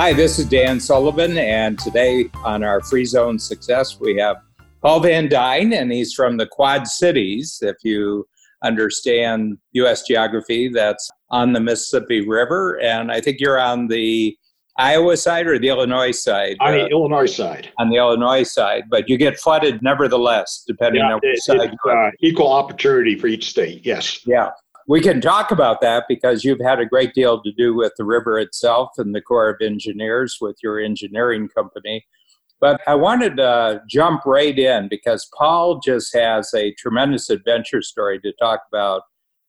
Hi, this is Dan Sullivan, and today on our Free Zone Success, we have Paul VanDuyne, and he's from the Quad Cities. If you understand U.S. geography, that's on the Mississippi River, and I think you're on the Iowa side or the Illinois side? On the uh, Illinois side. On the Illinois side, but you get flooded nevertheless, depending yeah, on which side. Uh, equal opportunity for each state, yes. Yeah we can talk about that because you've had a great deal to do with the river itself and the Corps of Engineers with your engineering company. But I wanted to jump right in because Paul just has a tremendous adventure story to talk about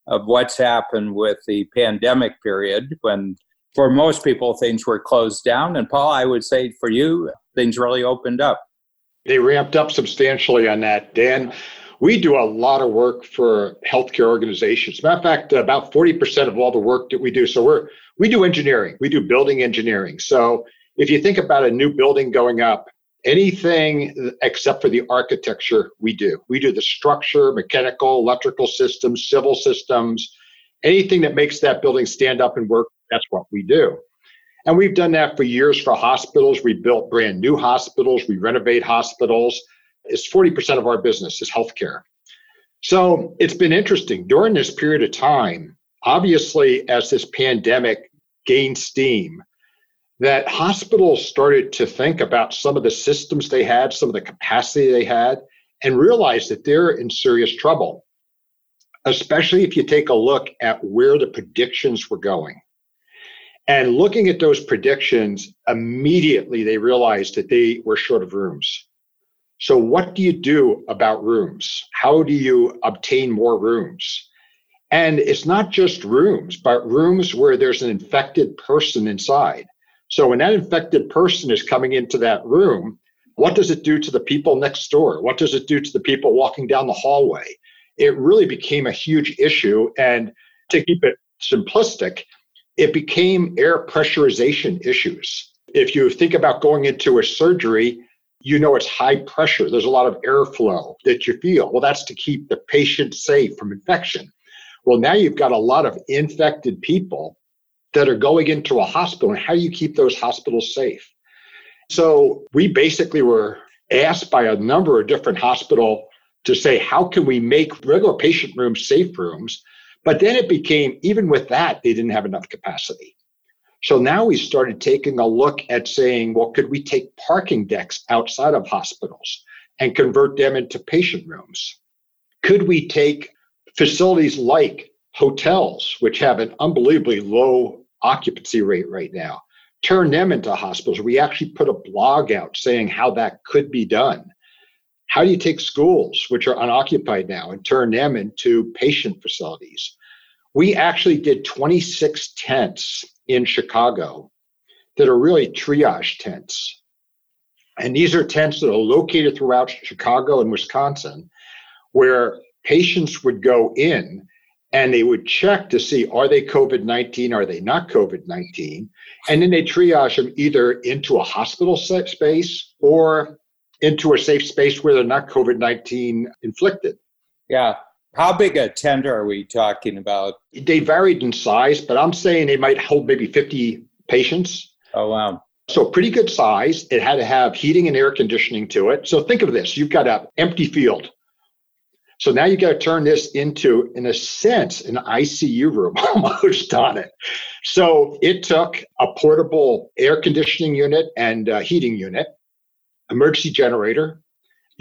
of what's happened with the pandemic period when for most people things were closed down and Paul I would say for you things really opened up. They ramped up substantially on that Dan we do a lot of work for healthcare organizations. Matter of fact, about 40% of all the work that we do. So we're we do engineering. We do building engineering. So if you think about a new building going up, anything except for the architecture, we do. We do the structure, mechanical, electrical systems, civil systems, anything that makes that building stand up and work. That's what we do. And we've done that for years for hospitals. We built brand new hospitals. We renovate hospitals is 40% of our business is healthcare. So it's been interesting during this period of time, obviously, as this pandemic gained steam, that hospitals started to think about some of the systems they had, some of the capacity they had, and realized that they're in serious trouble, especially if you take a look at where the predictions were going. And looking at those predictions, immediately they realized that they were short of rooms. So, what do you do about rooms? How do you obtain more rooms? And it's not just rooms, but rooms where there's an infected person inside. So, when that infected person is coming into that room, what does it do to the people next door? What does it do to the people walking down the hallway? It really became a huge issue. And to keep it simplistic, it became air pressurization issues. If you think about going into a surgery, you know it's high pressure. There's a lot of airflow that you feel. Well, that's to keep the patient safe from infection. Well, now you've got a lot of infected people that are going into a hospital. And how do you keep those hospitals safe? So we basically were asked by a number of different hospital to say, how can we make regular patient rooms safe rooms? But then it became, even with that, they didn't have enough capacity. So now we started taking a look at saying, well, could we take parking decks outside of hospitals and convert them into patient rooms? Could we take facilities like hotels, which have an unbelievably low occupancy rate right now, turn them into hospitals? We actually put a blog out saying how that could be done. How do you take schools, which are unoccupied now, and turn them into patient facilities? We actually did 26 tents in Chicago that are really triage tents. And these are tents that are located throughout Chicago and Wisconsin, where patients would go in and they would check to see are they COVID 19, are they not COVID 19? And then they triage them either into a hospital space or into a safe space where they're not COVID 19 inflicted. Yeah. How big a tent are we talking about? They varied in size, but I'm saying they might hold maybe 50 patients. Oh, wow. So pretty good size. It had to have heating and air conditioning to it. So think of this. You've got an empty field. So now you've got to turn this into, in a sense, an ICU room almost on it. So it took a portable air conditioning unit and heating unit, emergency generator,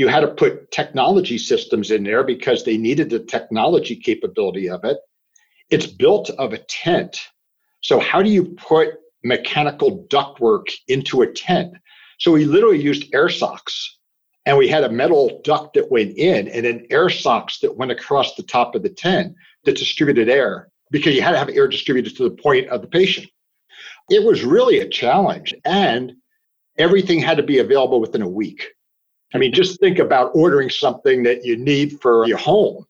you had to put technology systems in there because they needed the technology capability of it. It's built of a tent. So, how do you put mechanical ductwork into a tent? So, we literally used air socks and we had a metal duct that went in and then air socks that went across the top of the tent that distributed air because you had to have air distributed to the point of the patient. It was really a challenge and everything had to be available within a week. I mean, just think about ordering something that you need for your home.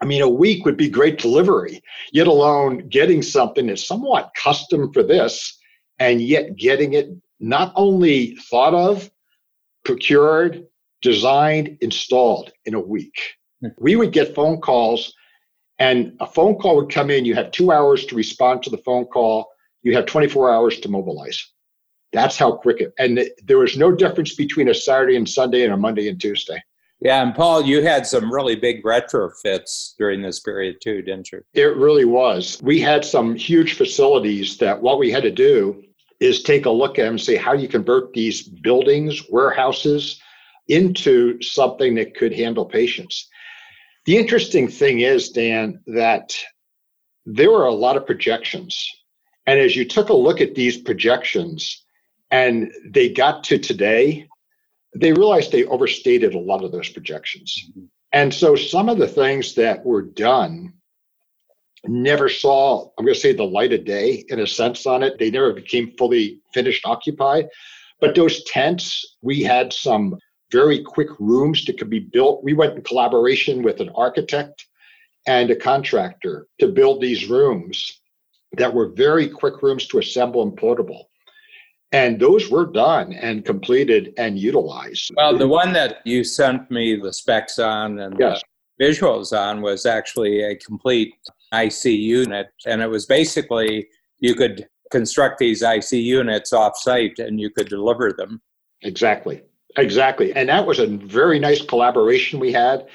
I mean, a week would be great delivery, yet alone getting something that's somewhat custom for this and yet getting it not only thought of, procured, designed, installed in a week. Hmm. We would get phone calls, and a phone call would come in. You have two hours to respond to the phone call, you have 24 hours to mobilize. That's how quick it. And there was no difference between a Saturday and Sunday and a Monday and Tuesday. Yeah, and Paul, you had some really big retrofits during this period too, didn't you? It really was. We had some huge facilities that what we had to do is take a look at them and say, how you convert these buildings, warehouses into something that could handle patients? The interesting thing is, Dan, that there were a lot of projections. And as you took a look at these projections and they got to today, they realized they overstated a lot of those projections. And so some of the things that were done never saw, I'm going to say, the light of day in a sense on it. They never became fully finished occupied. But those tents, we had some very quick rooms that could be built. We went in collaboration with an architect and a contractor to build these rooms that were very quick rooms to assemble and portable. And those were done and completed and utilized. Well, the one that you sent me the specs on and yes. the visuals on was actually a complete IC unit. And it was basically you could construct these IC units off site and you could deliver them. Exactly. Exactly. And that was a very nice collaboration we had.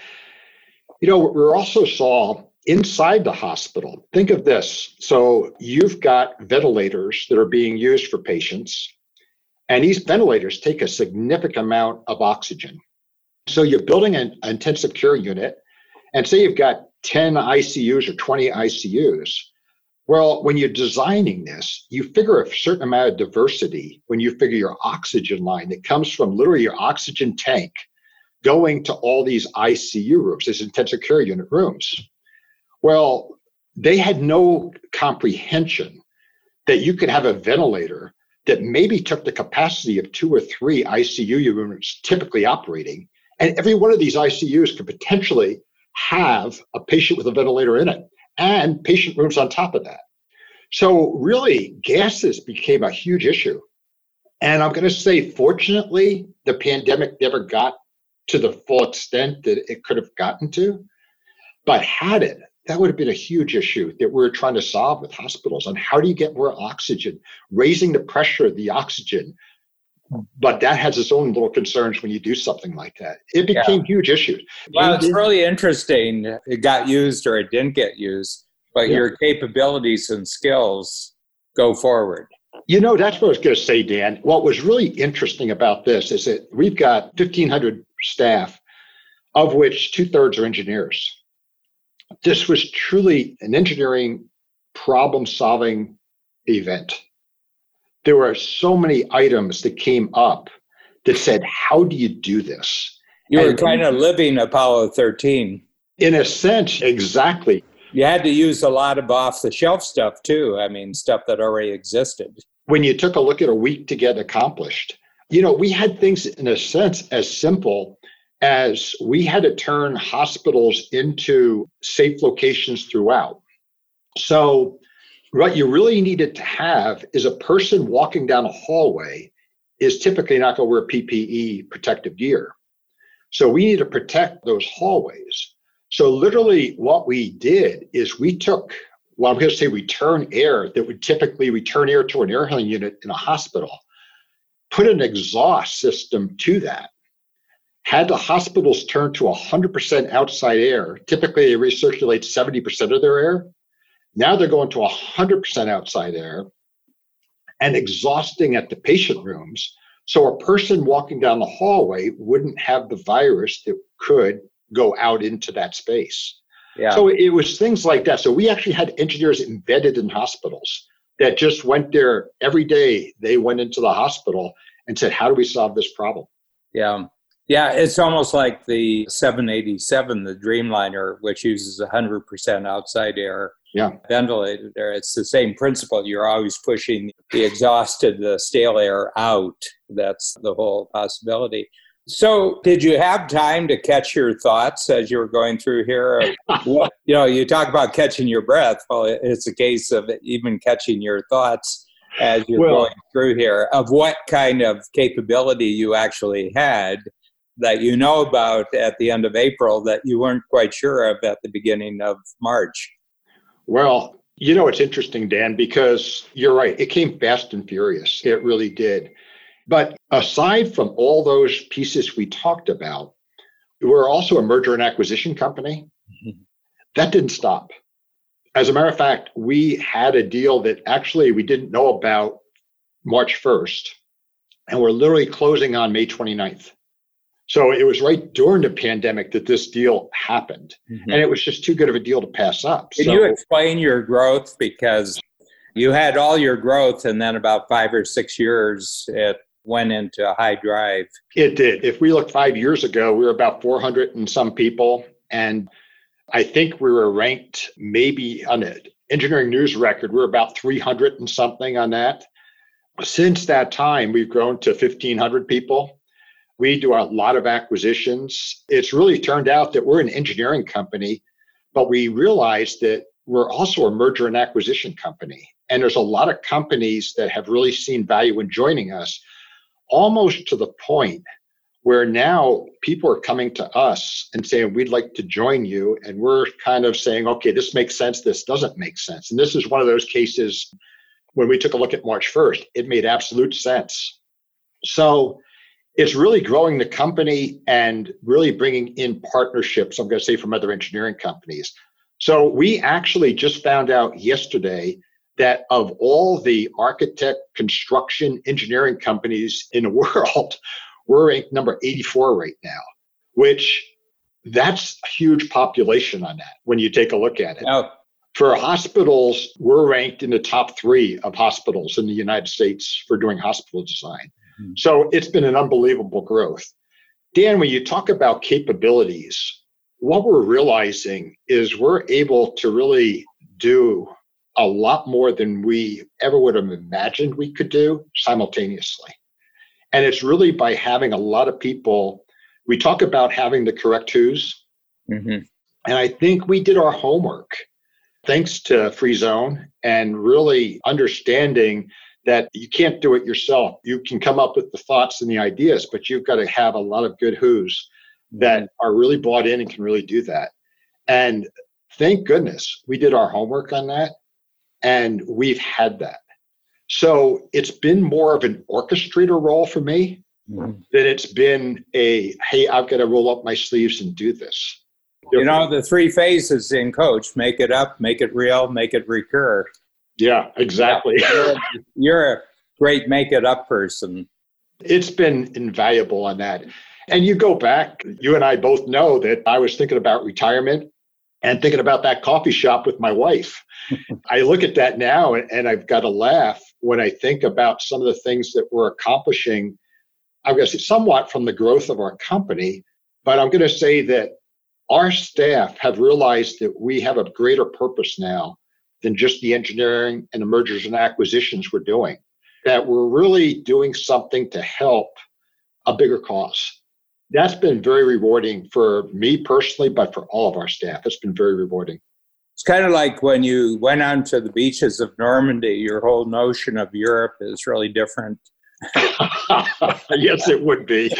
You know, we also saw inside the hospital. Think of this. So you've got ventilators that are being used for patients, and these ventilators take a significant amount of oxygen. So you're building an intensive care unit, and say you've got 10 ICUs or 20 ICUs. Well, when you're designing this, you figure a certain amount of diversity when you figure your oxygen line that comes from literally your oxygen tank going to all these ICU rooms, these intensive care unit rooms. Well, they had no comprehension that you could have a ventilator that maybe took the capacity of two or three ICU units typically operating. And every one of these ICUs could potentially have a patient with a ventilator in it and patient rooms on top of that. So, really, gases became a huge issue. And I'm going to say, fortunately, the pandemic never got to the full extent that it could have gotten to. But had it, that would have been a huge issue that we're trying to solve with hospitals on how do you get more oxygen, raising the pressure of the oxygen. Hmm. But that has its own little concerns when you do something like that. It became yeah. huge issues. Well, it's really interesting. It got used or it didn't get used, but yeah. your capabilities and skills go forward. You know, that's what I was going to say, Dan. What was really interesting about this is that we've got 1,500 staff, of which two thirds are engineers this was truly an engineering problem solving event. There were so many items that came up that said, How do you do this? You were and, kind of living Apollo 13. In a sense, exactly. You had to use a lot of off the shelf stuff too. I mean, stuff that already existed. When you took a look at a week to get accomplished, you know, we had things in a sense as simple as we had to turn hospitals into safe locations throughout. So, what you really needed to have is a person walking down a hallway is typically not going to wear PPE protective gear. So, we need to protect those hallways. So, literally, what we did is we took, well, I'm going to say return air that would typically return air to an air handling unit in a hospital, put an exhaust system to that had the hospitals turn to 100% outside air, typically they recirculate 70% of their air. Now they're going to 100% outside air and exhausting at the patient rooms. So a person walking down the hallway wouldn't have the virus that could go out into that space. Yeah. So it was things like that. So we actually had engineers embedded in hospitals that just went there every day. They went into the hospital and said, How do we solve this problem? Yeah. Yeah, it's almost like the 787, the Dreamliner, which uses 100% outside air yeah. ventilated air. It's the same principle. You're always pushing the exhausted, the stale air out. That's the whole possibility. So, did you have time to catch your thoughts as you were going through here? you know, you talk about catching your breath. Well, it's a case of even catching your thoughts as you're well, going through here of what kind of capability you actually had that you know about at the end of April that you weren't quite sure of at the beginning of March? Well, You know, it's interesting, Dan, because you're right. It came fast and furious. It really did. But aside from all those pieces we talked about, we're also a merger and acquisition company. Mm-hmm. That didn't stop. As a matter of fact, we had a deal that actually we didn't know about March 1st, and we're literally closing on May 29th. So it was right during the pandemic that this deal happened. Mm-hmm. And it was just too good of a deal to pass up. Can so, you explain your growth? Because you had all your growth, and then about five or six years, it went into high drive. It did. If we look five years ago, we were about 400 and some people. And I think we were ranked maybe on the engineering news record, we we're about 300 and something on that. Since that time, we've grown to 1,500 people. We do a lot of acquisitions. It's really turned out that we're an engineering company, but we realized that we're also a merger and acquisition company. And there's a lot of companies that have really seen value in joining us, almost to the point where now people are coming to us and saying, We'd like to join you. And we're kind of saying, Okay, this makes sense, this doesn't make sense. And this is one of those cases when we took a look at March 1st, it made absolute sense. So it's really growing the company and really bringing in partnerships, I'm going to say from other engineering companies. So we actually just found out yesterday that of all the architect, construction, engineering companies in the world, we're ranked number 84 right now, which that's a huge population on that when you take a look at it. Oh. For hospitals, we're ranked in the top three of hospitals in the United States for doing hospital design. Mm-hmm. So it's been an unbelievable growth. Dan, when you talk about capabilities, what we're realizing is we're able to really do a lot more than we ever would have imagined we could do simultaneously. And it's really by having a lot of people. We talk about having the correct who's. Mm-hmm. And I think we did our homework thanks to Free Zone and really understanding that you can't do it yourself. You can come up with the thoughts and the ideas, but you've got to have a lot of good who's that mm-hmm. are really bought in and can really do that. And thank goodness we did our homework on that and we've had that. So it's been more of an orchestrator role for me mm-hmm. than it's been a, hey, I've got to roll up my sleeves and do this. You know, the three phases in coach make it up, make it real, make it recur. Yeah, exactly. You're, you're a great make it up person. It's been invaluable on that. And you go back, you and I both know that I was thinking about retirement and thinking about that coffee shop with my wife. I look at that now and I've got to laugh when I think about some of the things that we're accomplishing. I'm going to say somewhat from the growth of our company, but I'm going to say that our staff have realized that we have a greater purpose now than just the engineering and the mergers and acquisitions we're doing. That we're really doing something to help a bigger cause. That's been very rewarding for me personally, but for all of our staff. It's been very rewarding. It's kind of like when you went onto the beaches of Normandy, your whole notion of Europe is really different yes, it would be.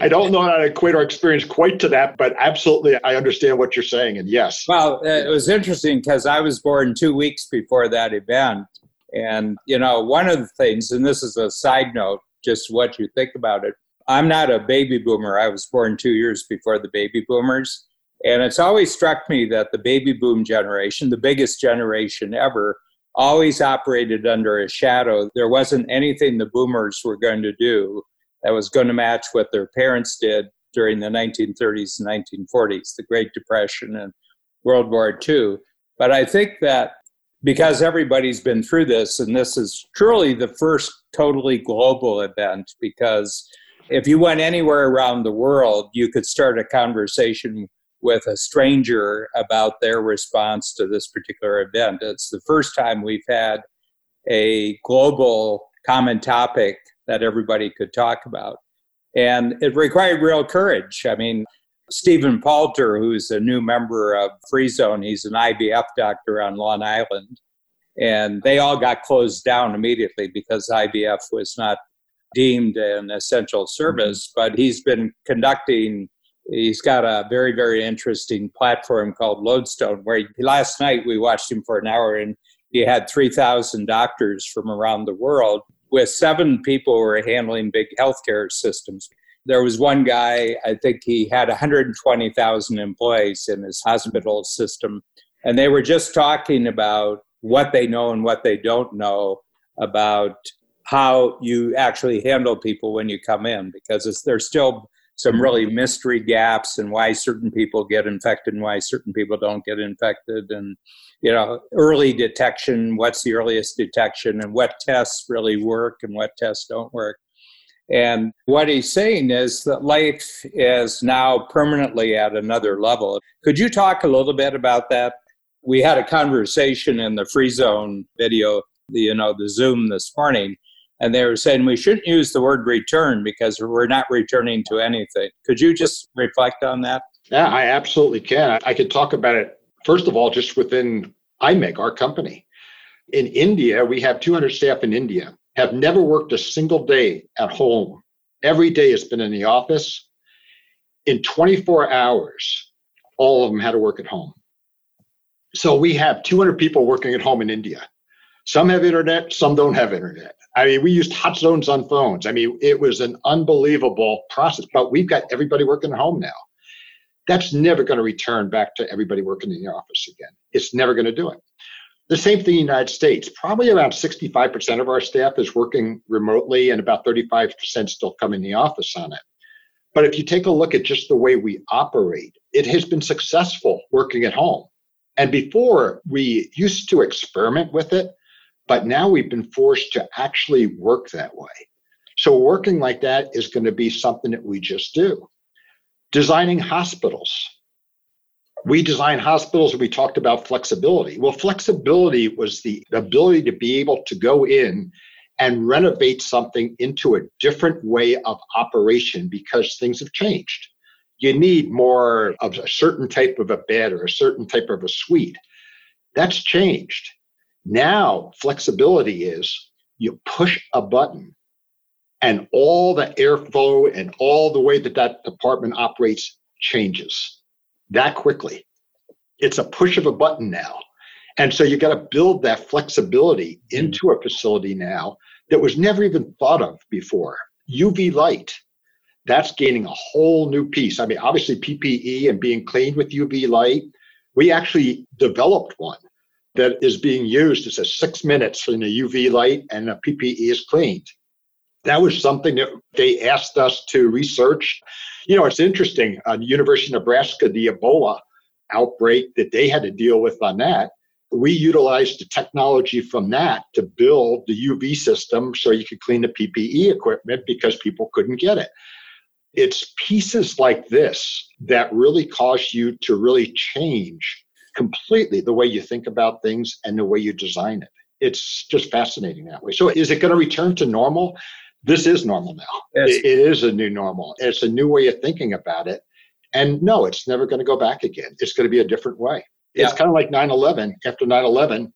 I don't know how to equate our experience quite to that, but absolutely, I understand what you're saying. And yes. Well, uh, it was interesting because I was born two weeks before that event. And, you know, one of the things, and this is a side note, just what you think about it. I'm not a baby boomer. I was born two years before the baby boomers. And it's always struck me that the baby boom generation, the biggest generation ever, always operated under a shadow. There wasn't anything the boomers were going to do that was going to match what their parents did during the 1930s and 1940s, the Great Depression and World War II. But I think that because everybody's been through this, and this is truly the first totally global event, because if you went anywhere around the world, you could start a conversation with a stranger about their response to this particular event. It's the first time we've had a global common topic that everybody could talk about. And it required real courage. I mean, Stephen Palter, who's a new member of Free Zone, he's an IVF doctor on Long Island. And they all got closed down immediately because IVF was not deemed an essential service. Mm-hmm. But he's been conducting He's got a very, very interesting platform called Lodestone, where he, last night we watched him for an hour and he had 3,000 doctors from around the world with seven people who were handling big healthcare systems. There was one guy, I think he had 120,000 employees in his hospital system, and they were just talking about what they know and what they don't know about how you actually handle people when you come in because there's still some mm-hmm. really mystery gaps and why certain people get infected and why certain people don't get infected. And you know early detection what's the earliest detection and what tests really work and what tests don't work. And what he's saying is that life is now permanently at another level. Could you talk a little bit about that? We had a conversation in the free zone video the, you know the zoom this morning and they were saying we shouldn't use the word return because we're not returning to anything. Could you just reflect on that? Yeah, I absolutely can. I could talk about it, first of all, just within IMEG, our company. In India, we have 200 staff in India, have never worked a single day at home. Every day has been in the office. In 24 hours, all of them had to work at home. So we have 200 people working at home in India. Some have internet, some don't have internet. I mean, we used hot zones on phones. I mean, it was an unbelievable process, but we've got everybody working at home now. That's never going to return back to everybody working in the office again. It's never going to do it. The same thing in the United States. Probably around 65% of our staff is working remotely and about 35% still come in the office on it. But if you take a look at just the way we operate, it has been successful working at home. And before we used to experiment with it, but now we've been forced to actually work that way. So working like that is going to be something that we just do. Designing hospitals. We design hospitals we talked about flexibility. Well, flexibility was the ability to be able to go in and renovate something into a different way of operation because things have changed. You need more of a certain type of a bed or a certain type of a suite. That's changed. Now, flexibility is you push a button and all the airflow and all the way that that department operates changes that quickly. It's a push of a button now. And so you got to build that flexibility into a facility now that was never even thought of before. UV light, that's gaining a whole new piece. I mean, obviously, PPE and being cleaned with UV light, we actually developed one that is being used. It says six minutes in a UV light and a PPE is cleaned. That was something that they asked us to research. You know, it's interesting. Uh, University of Nebraska, the Ebola outbreak that they had to deal with on that, we utilized the technology from that to build the UV system so you could clean the PPE equipment because people couldn't get it. It's pieces like this that really cause you to really change completely the way you think about things and the way you design it. It's just fascinating that way. So, is it going to return to normal? This is normal now. It, it is a new normal. It's a new way of thinking about it. And no, it's never going to go back again. It's going to be a different way. Yeah. It's kind of like 9 11. After 9 11,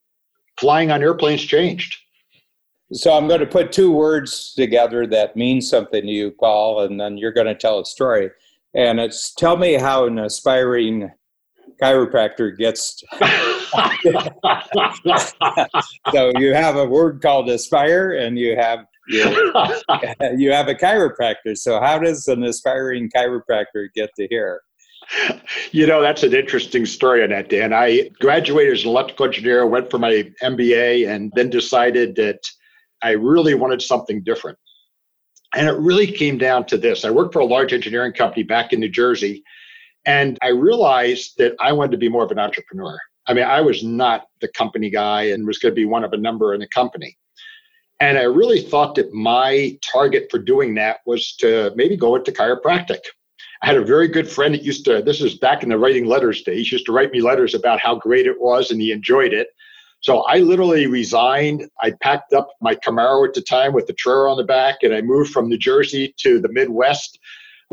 flying on airplanes changed. So I'm going to put two words together that mean something to you, Paul, and then you're going to tell a story. And it's tell me how an aspiring chiropractor gets. so you have a word called aspire, and you have you, have a chiropractor. So how does an aspiring chiropractor get to here? You know, that's an interesting story on that, Dan. I graduated as an electrical engineer, went for my MBA, and then decided that I really wanted something different. And it really came down to this. I worked for a large engineering company back in New Jersey, and I realized that I wanted to be more of an entrepreneur. I mean, I was not the company guy and was going to be one of a number in the company. And I really thought that my target for doing that was to maybe go into chiropractic. I had a very good friend that used to, this is back in the writing letters days, used to write me letters about how great it was and he enjoyed it. So I literally resigned. I packed up my Camaro at the time with the trailer on the back and I moved from New Jersey to the Midwest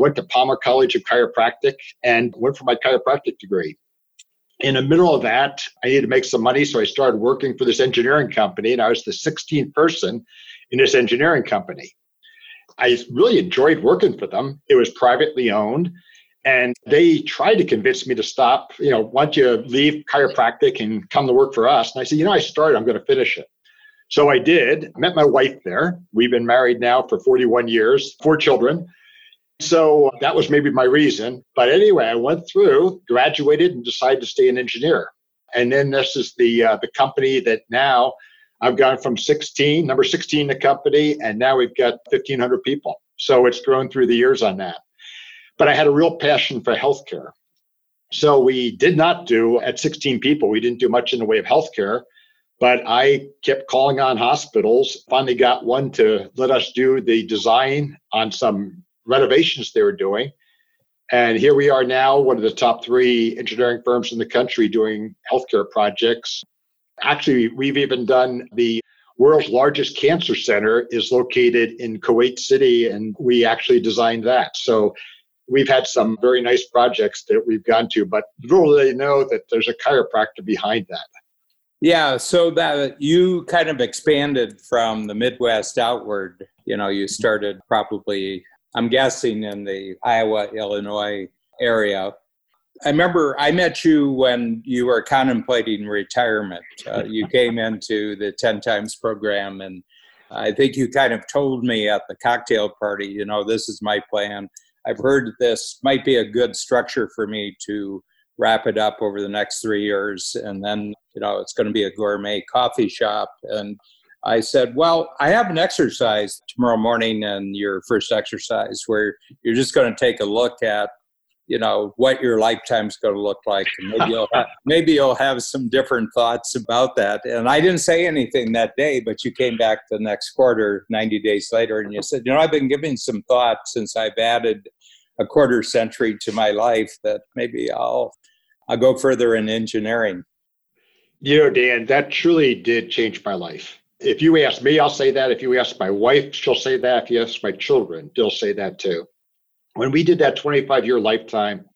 went to Palmer College of Chiropractic and went for my chiropractic degree. In the middle of that, I needed to make some money, so I started working for this engineering company, and I was the 16th person in this engineering company. I really enjoyed working for them. It was privately owned, And they tried to convince me to stop. You know, why don't you leave chiropractic and come to work for us? And I said, you know, I started, I'm going to finish it. So I did. Met my wife there. We've been married now for 41 years, four children. So that was maybe my reason. But anyway, I went through, graduated, and decided to stay an engineer. And then this is the uh, the company that now I've gone from 16, number 16 the company, and now we've got 1,500 people. So it's grown through the years on that. But I had a real passion for healthcare. So we did not do at 16 people, we didn't do much in the way of healthcare. But I kept calling on hospitals, finally got one to let us do the design on some renovations they were doing. And here we are now, one of the top three engineering firms in the country doing healthcare projects. Actually, we've even done the world's largest cancer center is located in Kuwait City, and we actually designed that. So we've had some very nice projects that we've gone to, but they know that there's a chiropractor behind that. Yeah, so that you kind of expanded from the Midwest outward. You know, you started probably I'm guessing in the Iowa, Illinois area. I remember I met you when you were contemplating retirement. Uh, you came into the 10 times program, and I think you kind of told me at the cocktail party, you know, this is my plan. I've heard this might be a good structure for me to wrap it up over the next three years, and then, you know, it's going to be a gourmet coffee shop. And I said, Well, I have an exercise tomorrow morning and your first exercise where you're just going to take a look at, you know, what your lifetime's going to look like. And maybe you'll, have, maybe you'll have some different thoughts about that. And I didn't say anything that day, but you came back the next quarter, 90 days later, and you said, You know, I've been giving some thought since I've added a quarter century to my life that maybe I'll, I'll go further in engineering. You know, Dan, that truly did change my life if you ask me, I'll say that. If you ask my wife, she'll say that. If you ask my children, they'll say that too. When we did that 25 year lifetime,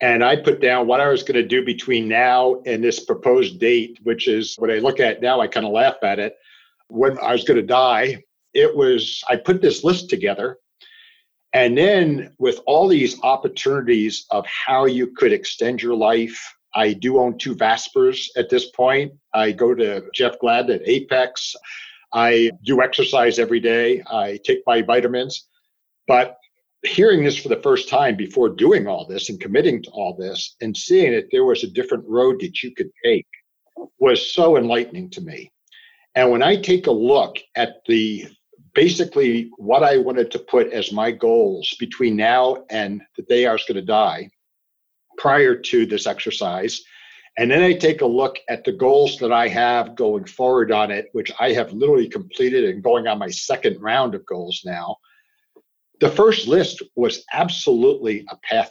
and I put down what I was going to do between now and this proposed date, which is what I look at now, I kind of laugh at it. When I was going to die, it was, I put this list together. And then with all these opportunities of how you could extend your life, I do own two Vaspers at this point. I go to Jeff Glad at Apex. I do exercise every day. I take my vitamins. But hearing this for the first time before doing all this and committing to all this and seeing that there was a different road that you could take was so enlightening to me. And when I take a look at the basically what I wanted to put as my goals between now and the day I was going to die, prior to this exercise. And then I take a look at the goals that I have going forward on it, which I have literally completed and going on my second round of goals now. The first list was absolutely a path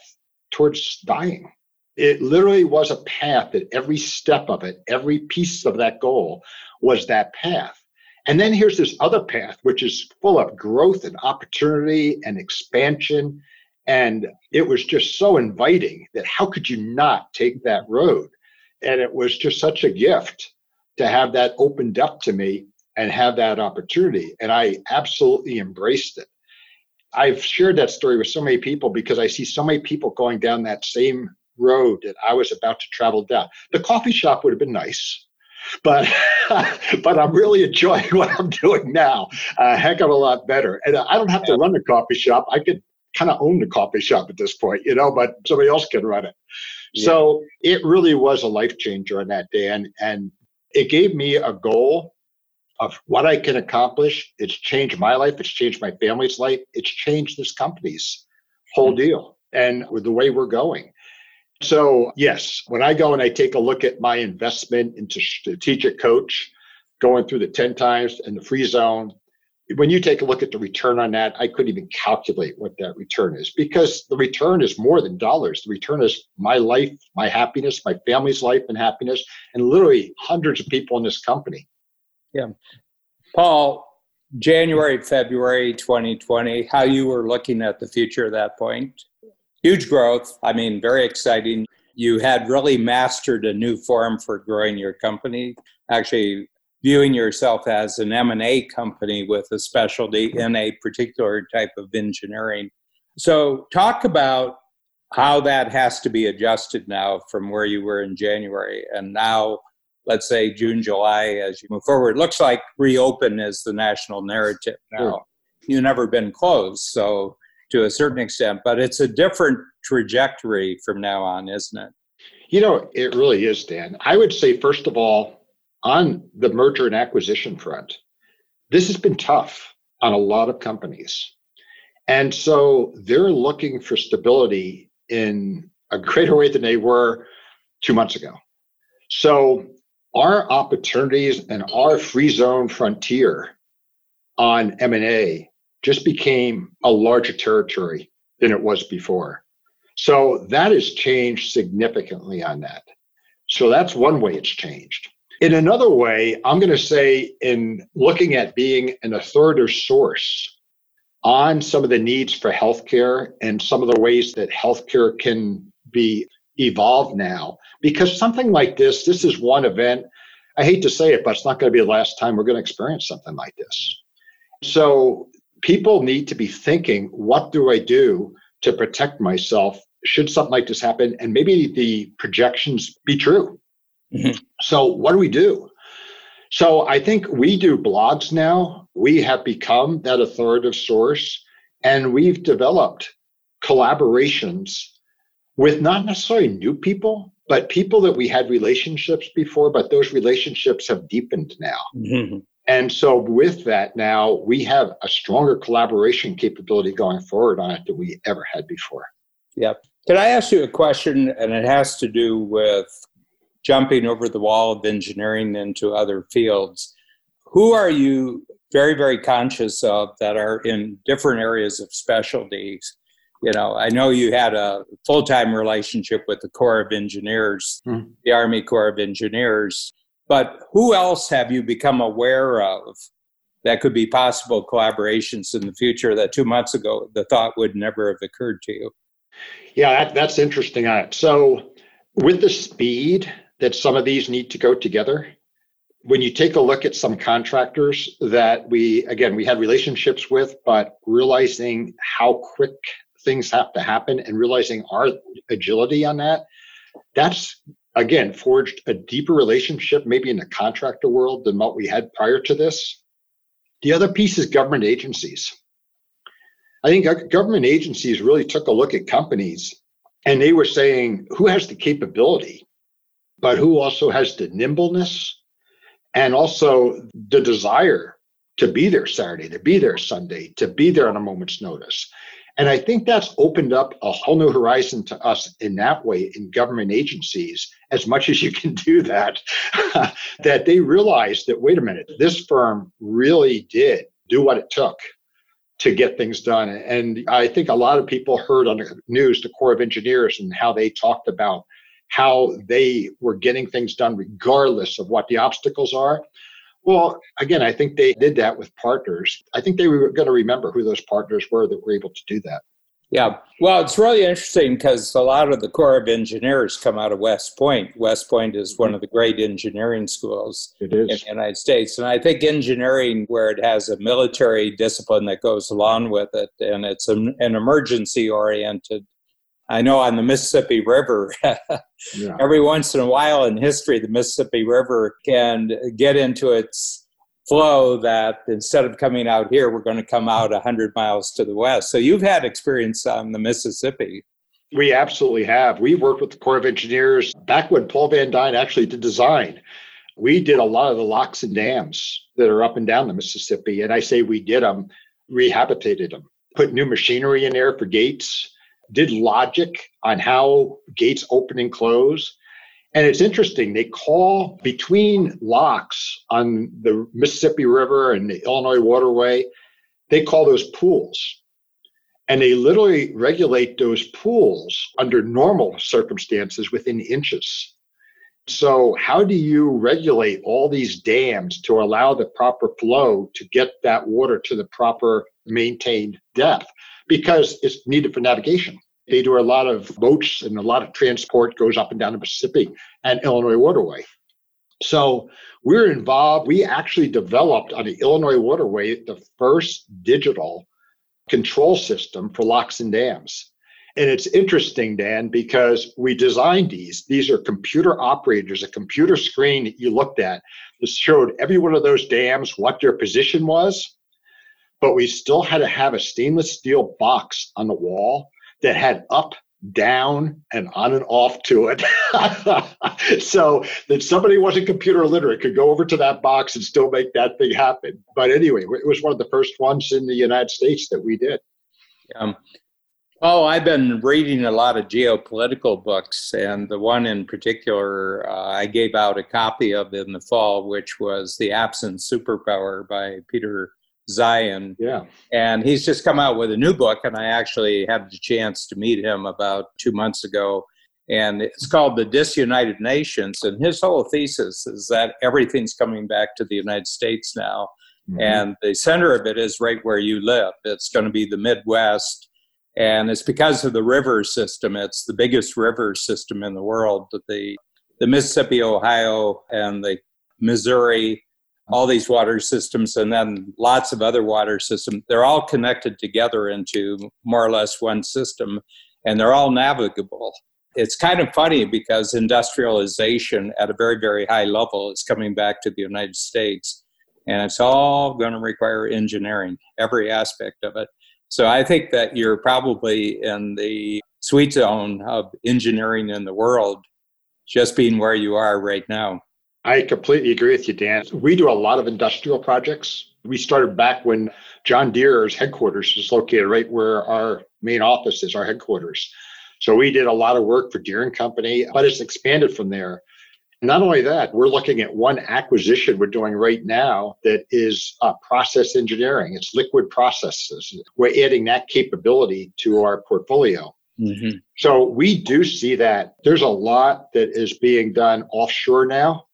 towards dying. It literally was a path that every step of it, every piece of that goal was that path. And then here's this other path, which is full of growth and opportunity and expansion and it was just so inviting that how could you not take that road? And it was just such a gift to have that opened up to me and have that opportunity. And I absolutely embraced it. I've shared that story with so many people because I see so many people going down that same road that I was about to travel down. The coffee shop would have been nice, but but I'm really enjoying what I'm doing now a heck of a lot better. And I don't have to run a coffee shop. I could kind of own the coffee shop at this point, you know, but somebody else can run it. Yeah. So it really was a life changer on that day. And, and it gave me a goal of what I can accomplish. It's changed my life. It's changed my family's life. It's changed this company's whole mm-hmm. deal and with the way we're going. So, yes, when I go and I take a look at my investment into strategic coach, going through the 10 times and the free zone, when you take a look at the return on that, I couldn't even calculate what that return is because the return is more than dollars. The return is my life, my happiness, my family's life and happiness, and literally hundreds of people in this company. Yeah. Paul, January, February 2020, how you were looking at the future at that point? Huge growth. I mean, very exciting. You had really mastered a new form for growing your company. Actually, viewing yourself as an M&A company with a specialty in a particular type of engineering. So talk about how that has to be adjusted now from where you were in January. And now, let's say June, July, as you move forward, it looks like reopen is the national narrative now. Sure. You've never been closed, so to a certain extent, but it's a different trajectory from now on, isn't it? You know, it really is, Dan. I would say, first of all, on the merger and acquisition front, this has been tough on a lot of companies. And so they're looking for stability in a greater way than they were two months ago. So our opportunities and our free zone frontier on M&A just became a larger territory than it was before. So that has changed significantly on that. So that's one way it's changed. In another way, I'm going to say, in looking at being an authoritative source on some of the needs for healthcare and some of the ways that healthcare can be evolved now, because something like this, this is one event. I hate to say it, but it's not going to be the last time we're going to experience something like this. So people need to be thinking, what do I do to protect myself should something like this happen? And maybe the projections be true. Mm-hmm. So, what do we do? So, I think we do blogs now. We have become that authoritative source, and we've developed collaborations with not necessarily new people, but people that we had relationships before, but those relationships have deepened now. Mm-hmm. And so, with that, now we have a stronger collaboration capability going forward on it than we ever had before. Yep. Can I ask you a question? And it has to do with jumping over the wall of engineering into other fields. Who are you very, very conscious of that are in different areas of specialties? You know, I know you had a full time relationship with the Corps of Engineers, mm-hmm. the Army Corps of Engineers, but who else have you become aware of that could be possible collaborations in the future that two months ago the thought would never have occurred to you? Yeah, that, that's interesting. So, with the speed that some of these need to go together. When you take a look at some contractors that we, again, we had relationships with, but realizing how quick things have to happen and realizing our agility on that, that's again forged a deeper relationship maybe in the contractor world than what we had prior to this. The other piece is government agencies. I think government agencies really took a look at companies and they were saying, who has the capability but who also has the nimbleness and also the desire to be there Saturday, to be there Sunday, to be there on a moment's notice. And I think that's opened up a whole new horizon to us in that way in government agencies, as much as you can do that, that they realized that, wait a minute, this firm really did do what it took to get things done. And I think a lot of people heard on the news the Corps of Engineers and how they talked about how they were getting things done regardless of what the obstacles are. Well, again, I think they did that with partners. I think they were going to remember who those partners were that were able to do that. Yeah. Well, it's really interesting because a lot of the Corps of Engineers come out of West Point. West Point is one of the great engineering schools in the United States. And I think engineering, where it has a military discipline that goes along with it, and it's an, an emergency oriented I know on the Mississippi River, yeah. every once in a while in history, the Mississippi River can get into its flow that instead of coming out here, we're going to come out 100 miles to the west. So you've had experience on the Mississippi. We absolutely have. We worked with the Corps of Engineers back when Paul VanDuyne actually did design. We did a lot of the locks and dams that are up and down the Mississippi. And I say we did them, rehabilitated them, put new machinery in there for gates did logic on how gates open and close. And it's interesting, they call between locks on the Mississippi River and the Illinois waterway, they call those pools. And they literally regulate those pools under normal circumstances within inches. So, how do you regulate all these dams to allow the proper flow to get that water to the proper maintained depth? Because it's needed for navigation. They do a lot of boats and a lot of transport goes up and down the Mississippi and Illinois waterway. So we're involved. We actually developed on the Illinois waterway the first digital control system for locks and dams. And it's interesting, Dan, because we designed these. These are computer operators, a computer screen that you looked at that showed every one of those dams what their position was. But we still had to have a stainless steel box on the wall that had up, down, and on and off to it. so that somebody wasn't computer literate could go over to that box and still make that thing happen. But anyway, it was one of the first ones in the United States that we did. Um, Oh, I've been reading a lot of geopolitical books, and the one in particular uh, I gave out a copy of in the fall, which was The Absent Superpower by Peter Zeihan. Yeah. And he's just come out with a new book, and I actually had the chance to meet him about two months ago. And it's called The Disunited Nations. And his whole thesis is that everything's coming back to the United States now. Mm-hmm. And the center of it is right where you live. It's going to be the Midwest and it's because of the river system. It's the biggest river system in the world. The the Mississippi, Ohio, and the Missouri, all these water systems, and then lots of other water systems. They're all connected together into more or less one system, and they're all navigable. It's kind of funny because industrialization at a very, very high level is coming back to the United States, and it's all going to require engineering, every aspect of it. So I think that you're probably in the sweet zone of engineering in the world, just being where you are right now. I completely agree with you, Dan. We do a lot of industrial projects. We started back when John Deere's headquarters was located right where our main office is, our headquarters. So we did a lot of work for Deere and Company, but it's expanded from there. Not only that, we're looking at one acquisition we're doing right now that is uh, process engineering. It's liquid processes. We're adding that capability to our portfolio. Mm-hmm. So we do see that there's a lot that is being done offshore now.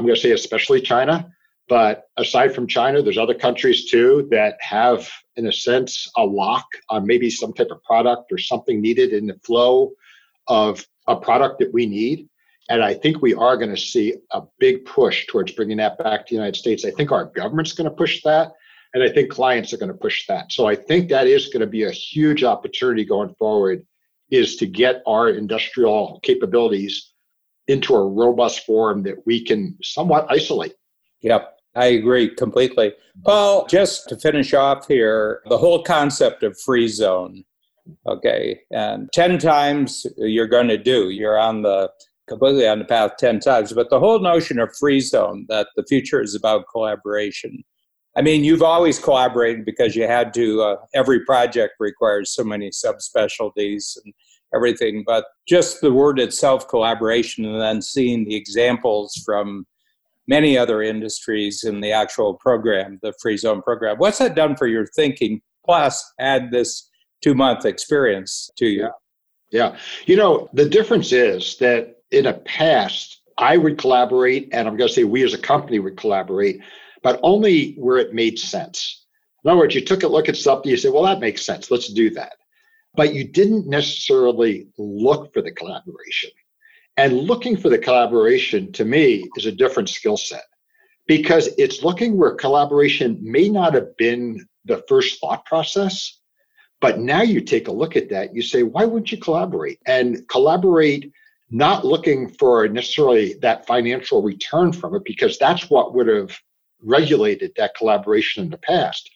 I'm going to say especially China, but aside from China, there's other countries too that have, in a sense, a lock on maybe some type of product or something needed in the flow of a product that we need. And I think we are going to see a big push towards bringing that back to the United States. I think our government's going to push that. And I think clients are going to push that. So I think that is going to be a huge opportunity going forward is to get our industrial capabilities into a robust form that we can somewhat isolate. Yep. I agree completely. Paul, just to finish off here, the whole concept of free zone. Okay. And 10 times you're going to do, you're on the completely on the path 10 times. But the whole notion of free zone, that the future is about collaboration. I mean, you've always collaborated because you had to, uh, every project requires so many subspecialties and everything. But just the word itself, collaboration, and then seeing the examples from many other industries in the actual program, the free zone program. What's that done for your thinking? Plus, add this two month experience to you. Yeah. Yeah. You know, the difference is that in a past, I would collaborate, and I'm going to say we as a company would collaborate, but only where it made sense. In other words, you took a look at something, you said, well, that makes sense. Let's do that. But you didn't necessarily look for the collaboration. And looking for the collaboration to me is a different skill set because it's looking where collaboration may not have been the first thought process. But now you take a look at that, you say, why wouldn't you collaborate? And collaborate not looking for necessarily that financial return from it because that's what would have regulated that collaboration in the past.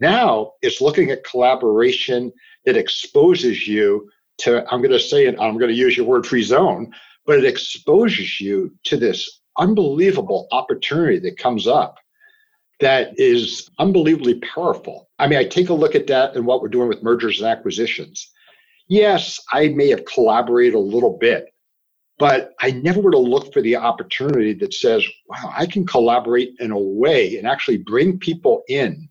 Now it's looking at collaboration that exposes you to, I'm going to say it, I'm going to use your word free zone, but it exposes you to this unbelievable opportunity that comes up that is unbelievably powerful. I mean, I take a look at that and what we're doing with mergers and acquisitions. Yes, I may have collaborated a little bit, but I never would have looked for the opportunity that says, wow, I can collaborate in a way and actually bring people in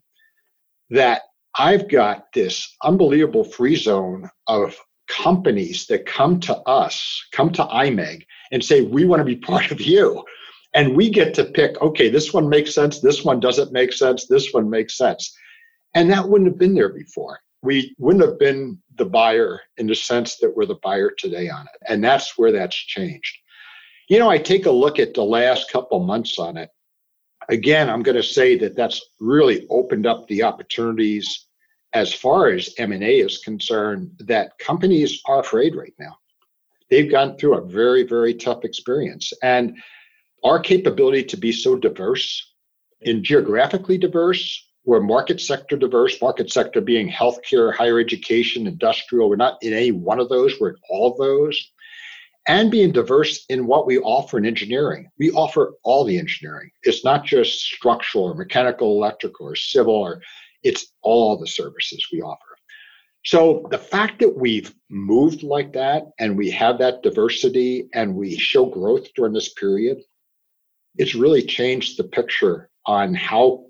that I've got this unbelievable free zone of companies that come to us, come to IMEG and say, we want to be part of you. And we get to pick, okay, this one makes sense, this one doesn't make sense, this one makes sense. And that wouldn't have been there before we wouldn't have been the buyer in the sense that we're the buyer today on it. And that's where that's changed. You know, I take a look at the last couple months on it. Again, I'm going to say that that's really opened up the opportunities as far as M&A is concerned that companies are afraid right now. They've gone through a very, very tough experience. And our capability to be so diverse and geographically diverse, we're market sector diverse, market sector being healthcare, higher education, industrial. We're not in any one of those, we're in all of those. And being diverse in what we offer in engineering. We offer all the engineering. It's not just structural or mechanical, electrical or civil, or it's all the services we offer. So the fact that we've moved like that and we have that diversity and we show growth during this period, it's really changed the picture on how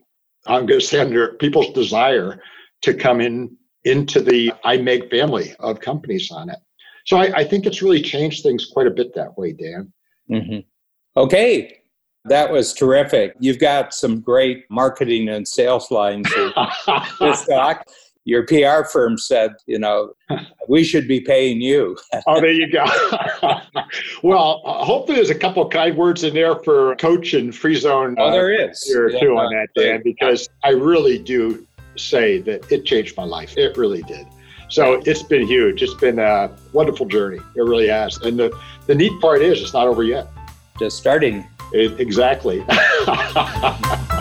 I'm going to say under people's desire to come in into the IMEG family of companies on it. So I, I think it's really changed things quite a bit that way, Dan. Mm-hmm. Okay, that was terrific. You've got some great marketing and sales lines. Your PR firm said, you know, we should be paying you. oh, there you go. well, uh, hopefully there's a couple of kind words in there for Coach and Free Zone. Oh, there uh, is. Here yeah, too on that, Dan, because I really do say that it changed my life. It really did. So it's been huge. It's been a wonderful journey. It really has. And the, the neat part is it's not over yet. Just starting. It, exactly.